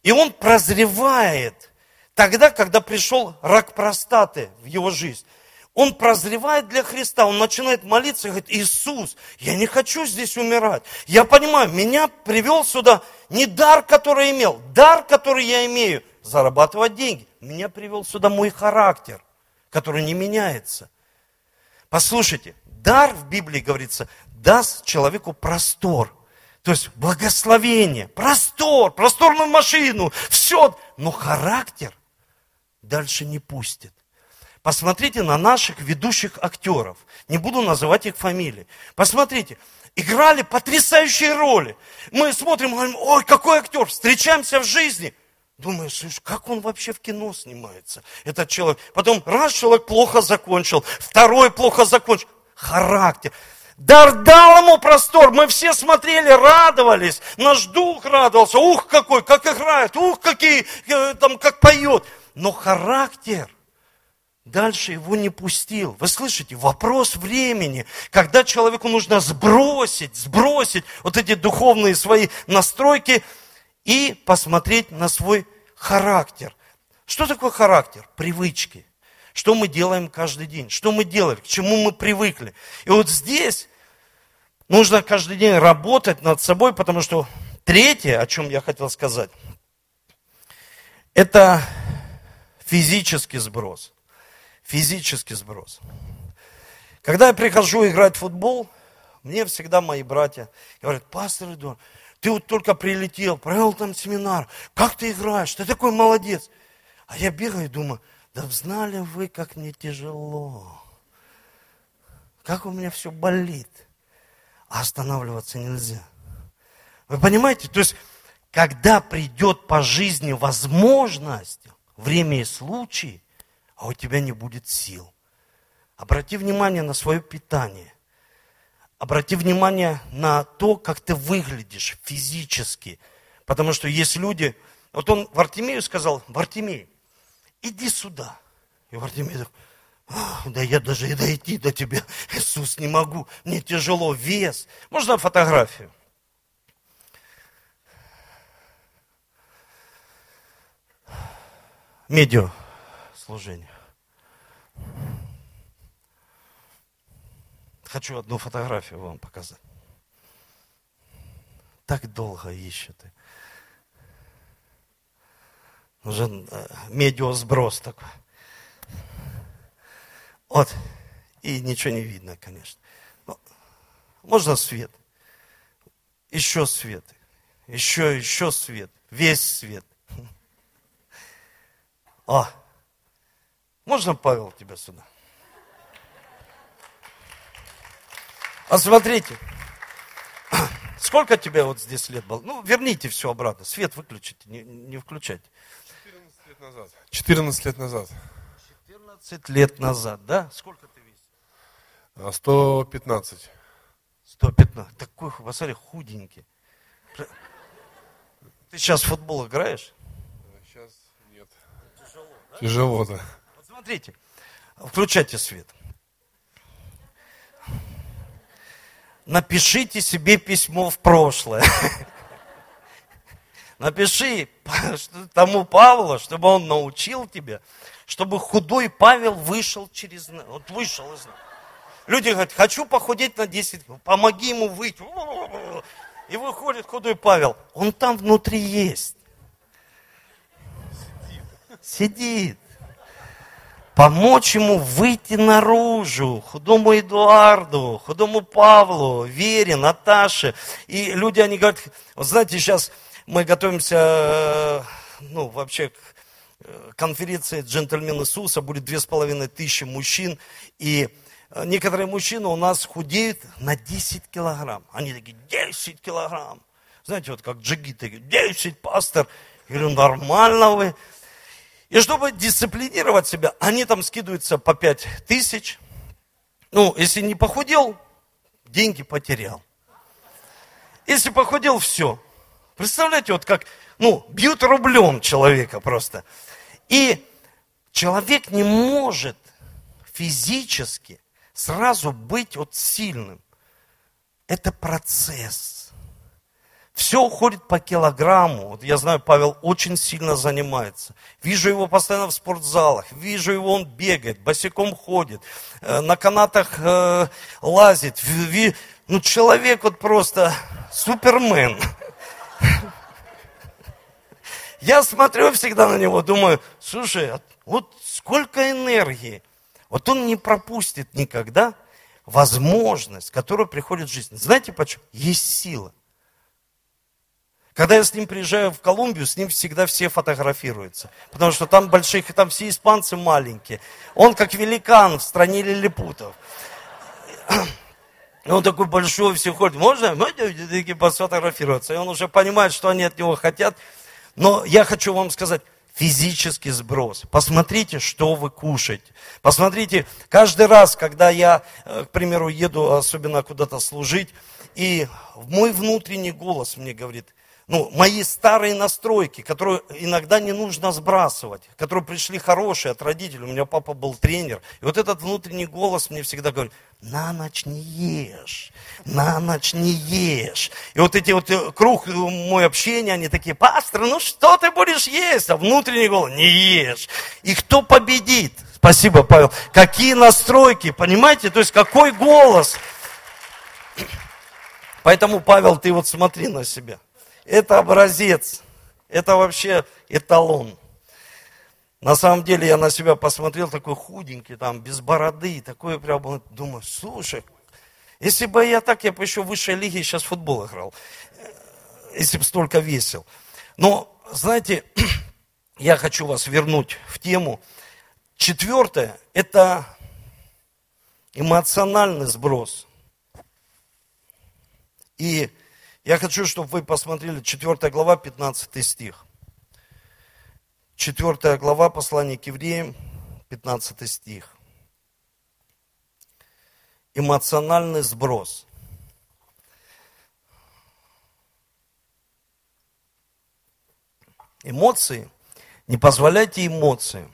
И он прозревает тогда, когда пришел рак простаты в его жизнь. Он прозревает для Христа, он начинает молиться и говорит, Иисус, я не хочу здесь умирать. Я понимаю, меня привел сюда не дар, который имел, дар, который я имею, зарабатывать деньги. Меня привел сюда мой характер который не меняется. Послушайте, дар в Библии говорится, даст человеку простор. То есть благословение, простор, просторную машину, все. Но характер дальше не пустит. Посмотрите на наших ведущих актеров. Не буду называть их фамилии. Посмотрите, играли потрясающие роли. Мы смотрим, говорим, ой, какой актер, встречаемся в жизни – Думаешь, как он вообще в кино снимается, этот человек. Потом раз человек плохо закончил, второй плохо закончил. Характер. Дар дал ему простор. Мы все смотрели, радовались. Наш дух радовался. Ух, какой, как играет. Ух, какие, э, там, как поет. Но характер дальше его не пустил. Вы слышите, вопрос времени, когда человеку нужно сбросить, сбросить вот эти духовные свои настройки – и посмотреть на свой характер. Что такое характер? Привычки. Что мы делаем каждый день? Что мы делаем? К чему мы привыкли? И вот здесь нужно каждый день работать над собой, потому что третье, о чем я хотел сказать, это физический сброс. Физический сброс. Когда я прихожу играть в футбол, мне всегда мои братья говорят, пастор Эдуард, ты вот только прилетел, провел там семинар. Как ты играешь? Ты такой молодец. А я бегаю и думаю, да знали вы, как мне тяжело. Как у меня все болит. А останавливаться нельзя. Вы понимаете? То есть, когда придет по жизни возможность, время и случай, а у тебя не будет сил. Обрати внимание на свое питание. Обрати внимание на то, как ты выглядишь физически. Потому что есть люди... Вот он Вартимею сказал, Вартимей, иди сюда. И Вартимей такой, да я даже и дойти до тебя, Иисус, не могу, мне тяжело, вес. Можно фотографию? Медиа служение. Хочу одну фотографию вам показать. Так долго ищет. Нужен э, медиасброс такой. Вот. И ничего не видно, конечно. Но можно свет. Еще свет. Еще, еще свет. Весь свет. А, можно, Павел, тебя сюда? А смотрите, сколько тебе вот здесь лет было? Ну, верните все обратно, свет выключите, не, не включайте. 14 лет назад. 14 лет назад. 14 лет назад, да? Сколько ты весишь? 115. 115. Такой, посмотри, худенький. Ты сейчас в футбол играешь? Сейчас нет. Тяжело, да? Тяжело, да. Вот смотрите, включайте свет. Напишите себе письмо в прошлое. Напиши тому Павлу, чтобы он научил тебя, чтобы худой Павел вышел через... Вот вышел из... Люди говорят, хочу похудеть на 10, помоги ему выйти. И выходит худой Павел. Он там внутри есть. Сидит. Сидит. Помочь ему выйти наружу, худому Эдуарду, худому Павлу, Вере, Наташе. И люди, они говорят, вот знаете, сейчас мы готовимся, э, ну, вообще к э, конференции «Джентльмен Иисуса», будет две с половиной тысячи мужчин, и э, некоторые мужчины у нас худеют на 10 килограмм. Они такие, 10 килограмм. Знаете, вот как джигиты, 10, пастор. Я говорю, нормально вы. И чтобы дисциплинировать себя, они там скидываются по 5 тысяч. Ну, если не похудел, деньги потерял. Если похудел, все. Представляете, вот как, ну, бьют рублем человека просто. И человек не может физически сразу быть вот сильным. Это процесс. Все уходит по килограмму. Вот я знаю, Павел очень сильно занимается. Вижу его постоянно в спортзалах. Вижу его, он бегает, босиком ходит, э, на канатах э, лазит. Ну, человек вот просто супермен. Я смотрю всегда на него, думаю, слушай, а вот сколько энергии. Вот он не пропустит никогда возможность, которая приходит в жизнь. Знаете почему? Есть сила. Когда я с ним приезжаю в Колумбию, с ним всегда все фотографируются. Потому что там большие, там все испанцы маленькие. Он как великан в стране лилипутов. он такой большой, все ходят, можно? Можно сфотографироваться? И он уже понимает, что они от него хотят. Но я хочу вам сказать, физический сброс. Посмотрите, что вы кушаете. Посмотрите, каждый раз, когда я, э, к примеру, еду особенно куда-то служить, и мой внутренний голос мне говорит, ну, мои старые настройки, которые иногда не нужно сбрасывать, которые пришли хорошие от родителей. У меня папа был тренер. И вот этот внутренний голос мне всегда говорит, на ночь не ешь, на ночь не ешь. И вот эти вот э, круг э, мой общения, они такие, пастор, ну что ты будешь есть? А внутренний голос, не ешь. И кто победит? Спасибо, Павел. Какие настройки, понимаете? То есть какой голос? Поэтому, Павел, ты вот смотри на себя. Это образец, это вообще эталон. На самом деле я на себя посмотрел, такой худенький, там, без бороды, такой прям, думаю, слушай, если бы я так, я бы еще в высшей лиге сейчас футбол играл, если бы столько весил. Но, знаете, я хочу вас вернуть в тему. Четвертое – это эмоциональный сброс. И я хочу, чтобы вы посмотрели 4 глава, 15 стих. 4 глава послания к евреям, 15 стих. Эмоциональный сброс. Эмоции, не позволяйте эмоциям,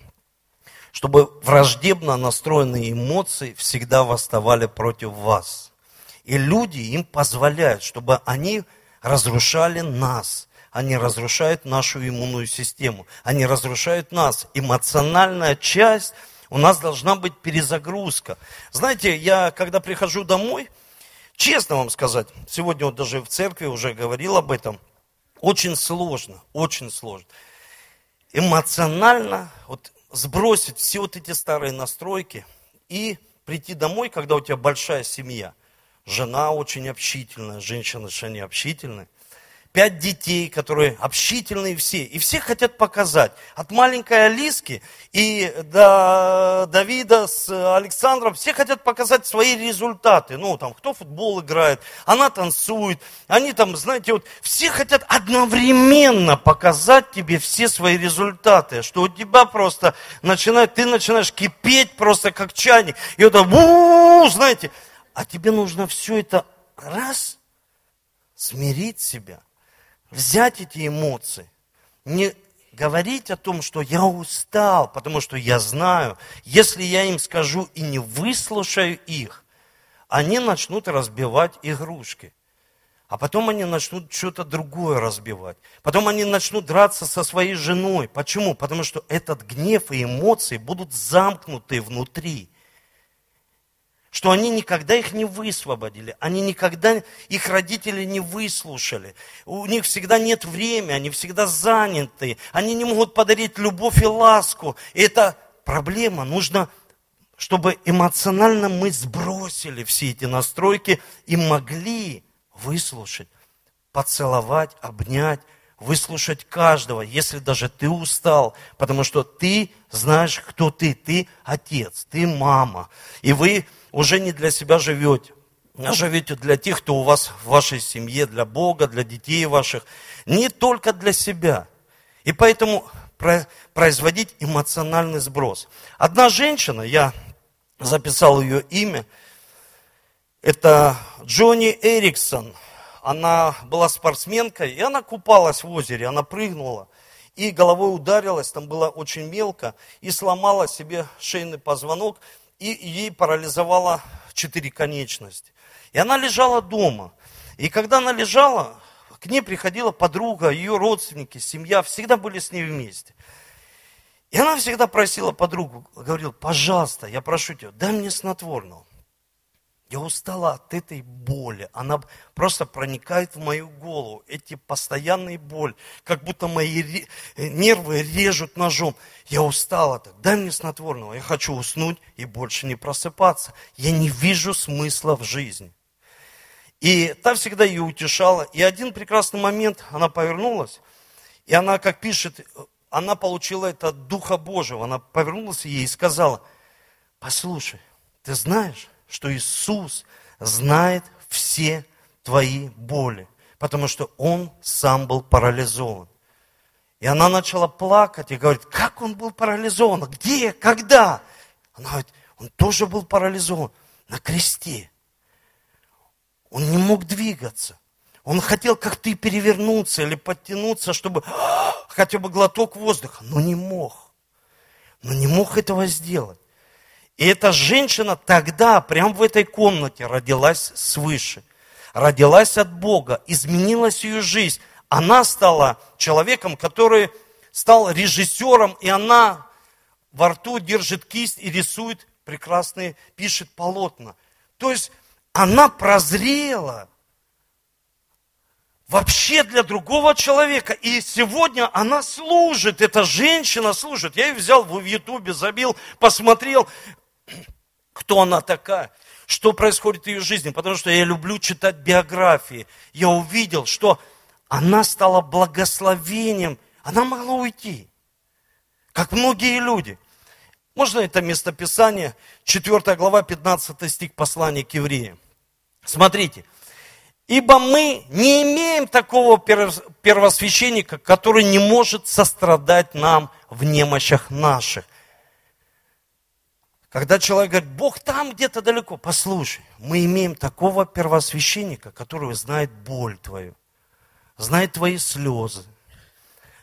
чтобы враждебно настроенные эмоции всегда восставали против вас – и люди им позволяют, чтобы они разрушали нас. Они разрушают нашу иммунную систему. Они разрушают нас. Эмоциональная часть У нас должна быть перезагрузка. Знаете, я когда прихожу домой, честно вам сказать, сегодня вот даже в церкви уже говорил об этом, очень сложно, очень сложно. Эмоционально вот сбросить все вот эти старые настройки и прийти домой, когда у тебя большая семья. Жена очень общительная, женщина совершенно общительная пять детей, которые общительные все, и все хотят показать. От маленькой Алиски и до Давида с Александром, все хотят показать свои результаты. Ну, там, кто футбол играет, она танцует, они там, знаете, вот все хотят одновременно показать тебе все свои результаты, что у тебя просто начинает, ты начинаешь кипеть просто как чайник, и вот, знаете, а тебе нужно все это раз, смирить себя – взять эти эмоции, не говорить о том, что я устал, потому что я знаю, если я им скажу и не выслушаю их, они начнут разбивать игрушки. А потом они начнут что-то другое разбивать. Потом они начнут драться со своей женой. Почему? Потому что этот гнев и эмоции будут замкнуты внутри что они никогда их не высвободили, они никогда их родители не выслушали. У них всегда нет времени, они всегда заняты, они не могут подарить любовь и ласку. И это проблема, нужно, чтобы эмоционально мы сбросили все эти настройки и могли выслушать, поцеловать, обнять, выслушать каждого, если даже ты устал, потому что ты знаешь, кто ты. Ты отец, ты мама. И вы уже не для себя живете, а живете для тех, кто у вас в вашей семье, для Бога, для детей ваших, не только для себя. И поэтому производить эмоциональный сброс. Одна женщина, я записал ее имя, это Джонни Эриксон. Она была спортсменкой, и она купалась в озере, она прыгнула и головой ударилась, там было очень мелко, и сломала себе шейный позвонок, и ей парализовало четыре конечности. И она лежала дома. И когда она лежала, к ней приходила подруга, ее родственники, семья, всегда были с ней вместе. И она всегда просила подругу, говорила, пожалуйста, я прошу тебя, дай мне снотворного. Я устала от этой боли. Она просто проникает в мою голову. Эти постоянные боли, как будто мои нервы режут ножом. Я устала так. Дай мне снотворного. Я хочу уснуть и больше не просыпаться. Я не вижу смысла в жизни. И та всегда ее утешала. И один прекрасный момент она повернулась. И она, как пишет, она получила это от Духа Божьего. Она повернулась ей и сказала, послушай, ты знаешь, что Иисус знает все твои боли, потому что Он сам был парализован. И она начала плакать и говорит, как он был парализован, где, когда? Она говорит, он тоже был парализован на кресте. Он не мог двигаться. Он хотел как-то перевернуться или подтянуться, чтобы хотя бы глоток воздуха, но не мог. Но не мог этого сделать. И эта женщина тогда, прямо в этой комнате, родилась свыше. Родилась от Бога, изменилась ее жизнь. Она стала человеком, который стал режиссером, и она во рту держит кисть и рисует прекрасные, пишет полотна. То есть она прозрела вообще для другого человека. И сегодня она служит, эта женщина служит. Я ее взял в Ютубе, забил, посмотрел кто она такая, что происходит в ее жизни, потому что я люблю читать биографии. Я увидел, что она стала благословением, она могла уйти, как многие люди. Можно это местописание, 4 глава, 15 стих послания к евреям. Смотрите, ибо мы не имеем такого первосвященника, который не может сострадать нам в немощах наших, когда человек говорит, Бог там где-то далеко, послушай, мы имеем такого первосвященника, который знает боль твою, знает твои слезы,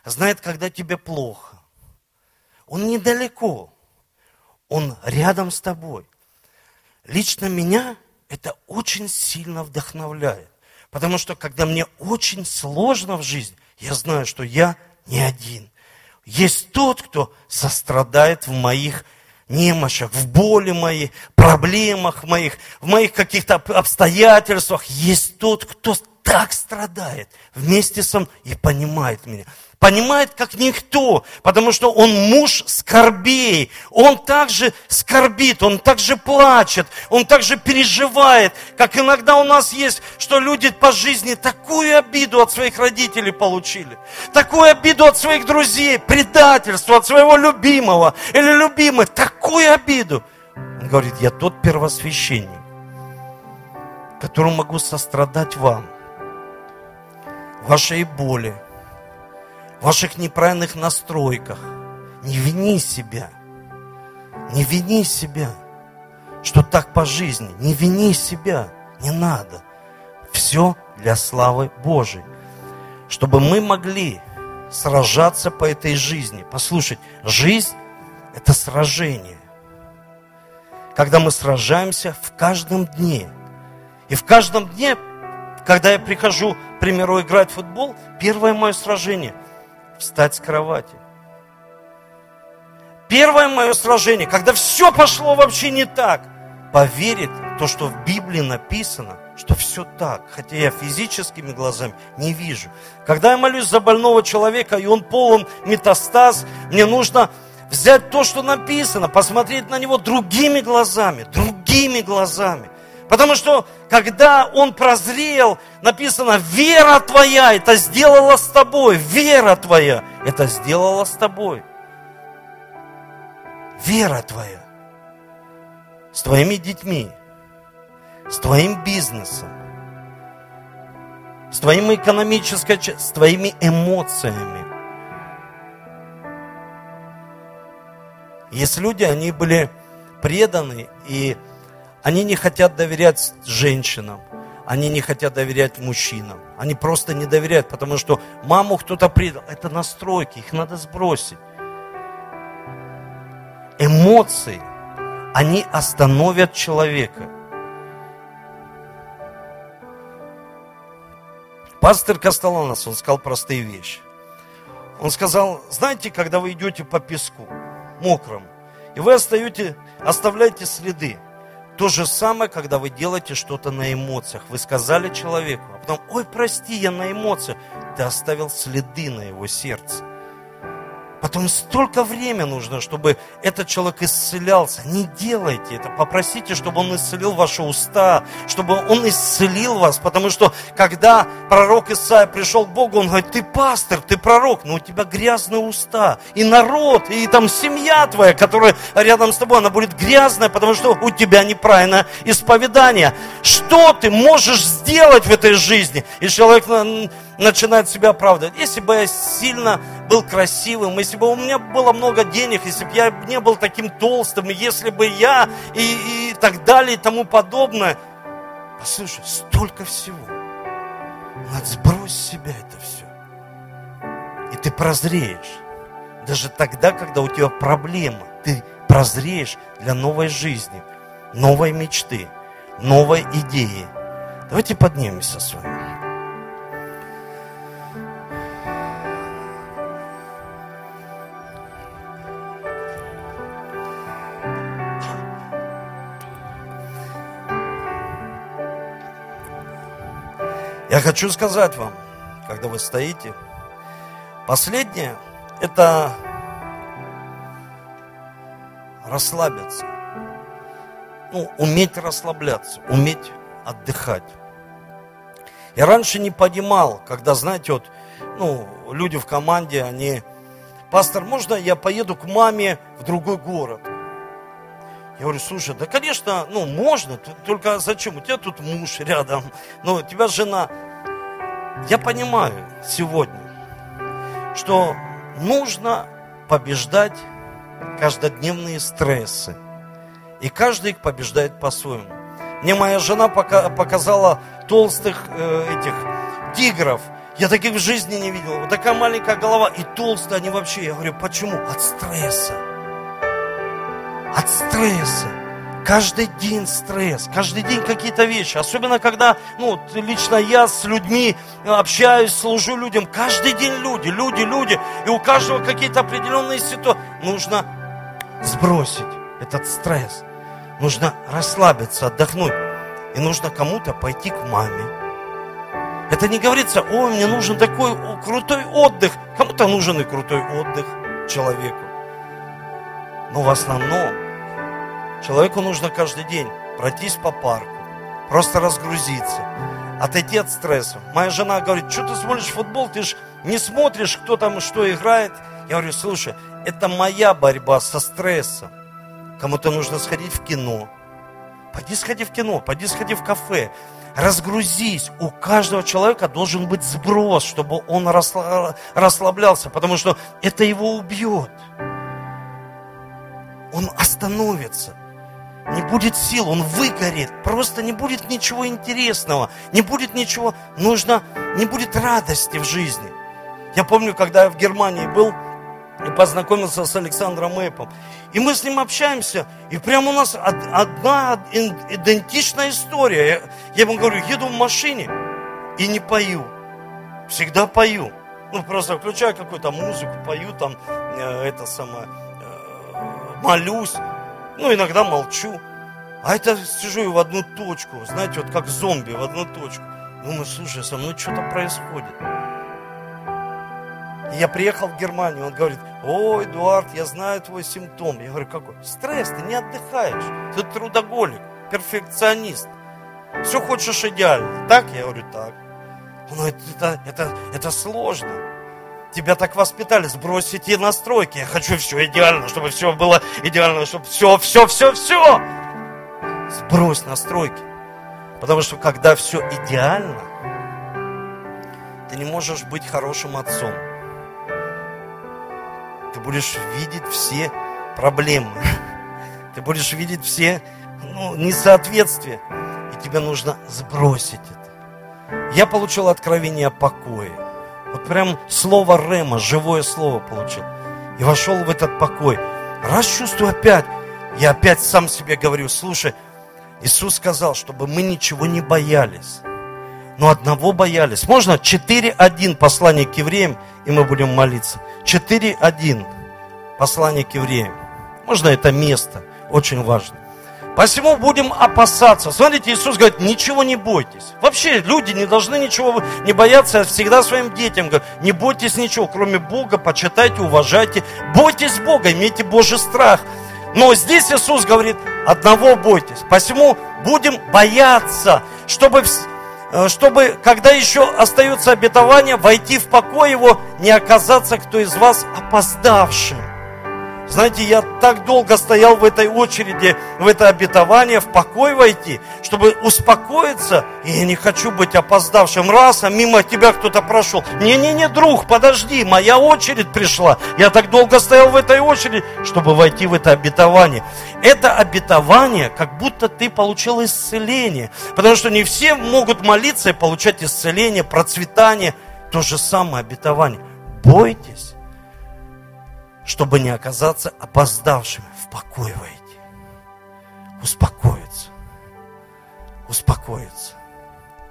знает, когда тебе плохо. Он недалеко, он рядом с тобой. Лично меня это очень сильно вдохновляет. Потому что когда мне очень сложно в жизни, я знаю, что я не один. Есть тот, кто сострадает в моих немощах, в боли моей, проблемах моих, в моих каких-то обстоятельствах. Есть тот, кто так страдает вместе со мной и понимает меня понимает как никто, потому что он муж скорбей. Он также скорбит, он также плачет, он также переживает, как иногда у нас есть, что люди по жизни такую обиду от своих родителей получили, такую обиду от своих друзей, предательство от своего любимого или любимой, такую обиду. Он говорит, я тот первосвященник, которому могу сострадать вам, вашей боли, ваших неправильных настройках. Не вини себя. Не вини себя, что так по жизни. Не вини себя. Не надо. Все для славы Божией. Чтобы мы могли сражаться по этой жизни. Послушать, жизнь – это сражение. Когда мы сражаемся в каждом дне. И в каждом дне, когда я прихожу, к примеру, играть в футбол, первое мое сражение – встать с кровати. Первое мое сражение, когда все пошло вообще не так, поверить в то, что в Библии написано, что все так, хотя я физическими глазами не вижу. Когда я молюсь за больного человека, и он полон метастаз, мне нужно взять то, что написано, посмотреть на него другими глазами, другими глазами. Потому что, когда он прозрел, написано, вера твоя это сделала с тобой. Вера твоя это сделала с тобой. Вера твоя. С твоими детьми. С твоим бизнесом. С твоим экономической, с твоими эмоциями. Есть люди, они были преданы и они не хотят доверять женщинам, они не хотят доверять мужчинам. Они просто не доверяют, потому что маму кто-то предал. Это настройки, их надо сбросить. Эмоции, они остановят человека. Пастор Костоланос, он сказал простые вещи. Он сказал, знаете, когда вы идете по песку, мокрому, и вы остаете, оставляете следы, то же самое, когда вы делаете что-то на эмоциях. Вы сказали человеку, а потом, ой, прости, я на эмоциях. Ты оставил следы на его сердце. Потом столько времени нужно, чтобы этот человек исцелялся. Не делайте это. Попросите, чтобы он исцелил ваши уста, чтобы он исцелил вас. Потому что, когда пророк Исаия пришел к Богу, он говорит, ты пастор, ты пророк, но у тебя грязные уста. И народ, и там семья твоя, которая рядом с тобой, она будет грязная, потому что у тебя неправильное исповедание. Что ты можешь сделать в этой жизни? И человек начинает себя оправдывать. Если бы я сильно был красивым, если бы у меня было много денег, если бы я не был таким толстым, если бы я и, и так далее и тому подобное. Послушай, столько всего. Надо сбросить с себя это все. И ты прозреешь. Даже тогда, когда у тебя проблема, ты прозреешь для новой жизни, новой мечты, новой идеи. Давайте поднимемся с вами. Я хочу сказать вам, когда вы стоите, последнее – это расслабиться. Ну, уметь расслабляться, уметь отдыхать. Я раньше не понимал, когда, знаете, вот, ну, люди в команде, они, пастор, можно я поеду к маме в другой город? Я говорю, слушай, да, конечно, ну, можно, только зачем? У тебя тут муж рядом, ну, у тебя жена. Я понимаю сегодня, что нужно побеждать каждодневные стрессы. И каждый их побеждает по-своему. Мне моя жена пока, показала толстых э, этих тигров. Я таких в жизни не видел. Вот такая маленькая голова и толстые они вообще. Я говорю, почему? От стресса от стресса. Каждый день стресс, каждый день какие-то вещи. Особенно, когда, ну, лично я с людьми общаюсь, служу людям. Каждый день люди, люди, люди. И у каждого какие-то определенные ситуации. Нужно сбросить. этот стресс. Нужно расслабиться, отдохнуть. И нужно кому-то пойти к маме. Это не говорится, ой, мне нужен такой крутой отдых. Кому-то нужен и крутой отдых человеку. Но в основном человеку нужно каждый день пройтись по парку, просто разгрузиться, отойти от стресса. Моя жена говорит, что ты смотришь футбол, ты же не смотришь, кто там что играет. Я говорю, слушай, это моя борьба со стрессом. Кому-то нужно сходить в кино. Пойди сходи в кино, пойди сходи в кафе. Разгрузись. У каждого человека должен быть сброс, чтобы он расслаблялся, потому что это его убьет. Он остановится. Не будет сил, он выгорит. Просто не будет ничего интересного. Не будет ничего, нужно, не будет радости в жизни. Я помню, когда я в Германии был, и познакомился с Александром Эйпом. И мы с ним общаемся, и прямо у нас одна идентичная история. Я, ему говорю, еду в машине и не пою. Всегда пою. Ну, просто включаю какую-то музыку, пою там, э, это самое, молюсь. Ну, иногда молчу. А это сижу в одну точку, знаете, вот как зомби в одну точку. Думаю, слушай, со мной что-то происходит. Я приехал в Германию, он говорит, о, Эдуард, я знаю твой симптом. Я говорю, какой? Стресс, ты не отдыхаешь, ты трудоголик, перфекционист. Все хочешь идеально. Так? Я говорю, так. Ну, это, это, это, это сложно. Тебя так воспитали, сбрось эти настройки. Я хочу все идеально, чтобы все было идеально, чтобы все, все, все, все. Сбрось настройки. Потому что когда все идеально, ты не можешь быть хорошим отцом ты будешь видеть все проблемы. Ты будешь видеть все ну, несоответствия. И тебе нужно сбросить это. Я получил откровение о покое. Вот прям слово Рема, живое слово получил. И вошел в этот покой. Раз чувствую опять, я опять сам себе говорю, слушай, Иисус сказал, чтобы мы ничего не боялись. Но одного боялись. Можно 4.1 послание к евреям, и мы будем молиться. 4.1 послание к евреям. Можно это место, очень важно. Посему будем опасаться. Смотрите, Иисус говорит, ничего не бойтесь. Вообще люди не должны ничего не бояться. Я всегда своим детям говорю, не бойтесь ничего, кроме Бога, почитайте, уважайте. Бойтесь Бога, имейте Божий страх. Но здесь Иисус говорит, одного бойтесь. Посему будем бояться, чтобы Э, чтобы, когда еще остается обетование, войти в покой его, не оказаться кто из вас опоздавшим. Знаете, я так долго стоял в этой очереди, в это обетование, в покой войти, чтобы успокоиться. И я не хочу быть опоздавшим. Раз, а мимо тебя кто-то прошел. Не-не-не, друг, подожди, моя очередь пришла. Я так долго стоял в этой очереди, чтобы войти в это обетование. Это обетование, как будто ты получил исцеление. Потому что не все могут молиться и получать исцеление, процветание. То же самое обетование. Бойтесь чтобы не оказаться опоздавшими. В покой войти. Успокоиться. Успокоиться.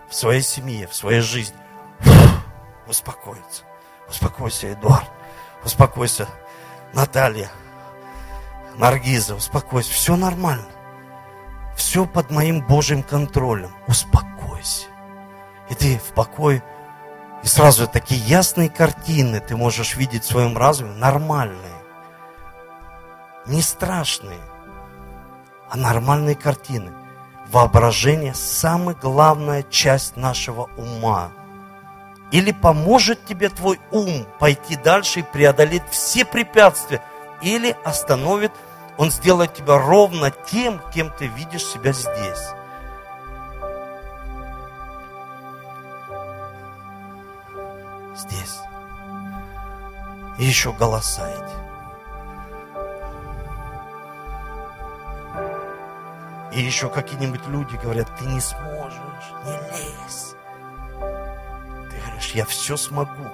В своей семье, в своей жизни. Успокоиться. Успокойся, Эдуард. Успокойся, Наталья. Наргиза, успокойся. Все нормально. Все под моим Божьим контролем. Успокойся. И ты в покое и сразу такие ясные картины ты можешь видеть в своем разуме, нормальные. Не страшные, а нормальные картины. Воображение – самая главная часть нашего ума. Или поможет тебе твой ум пойти дальше и преодолеть все препятствия, или остановит, он сделает тебя ровно тем, кем ты видишь себя здесь. Здесь. И еще голоса эти. И еще какие-нибудь люди говорят, ты не сможешь, не лезь. Ты говоришь, я все смогу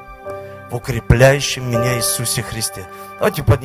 в укрепляющем меня Иисусе Христе. Давайте поднимем.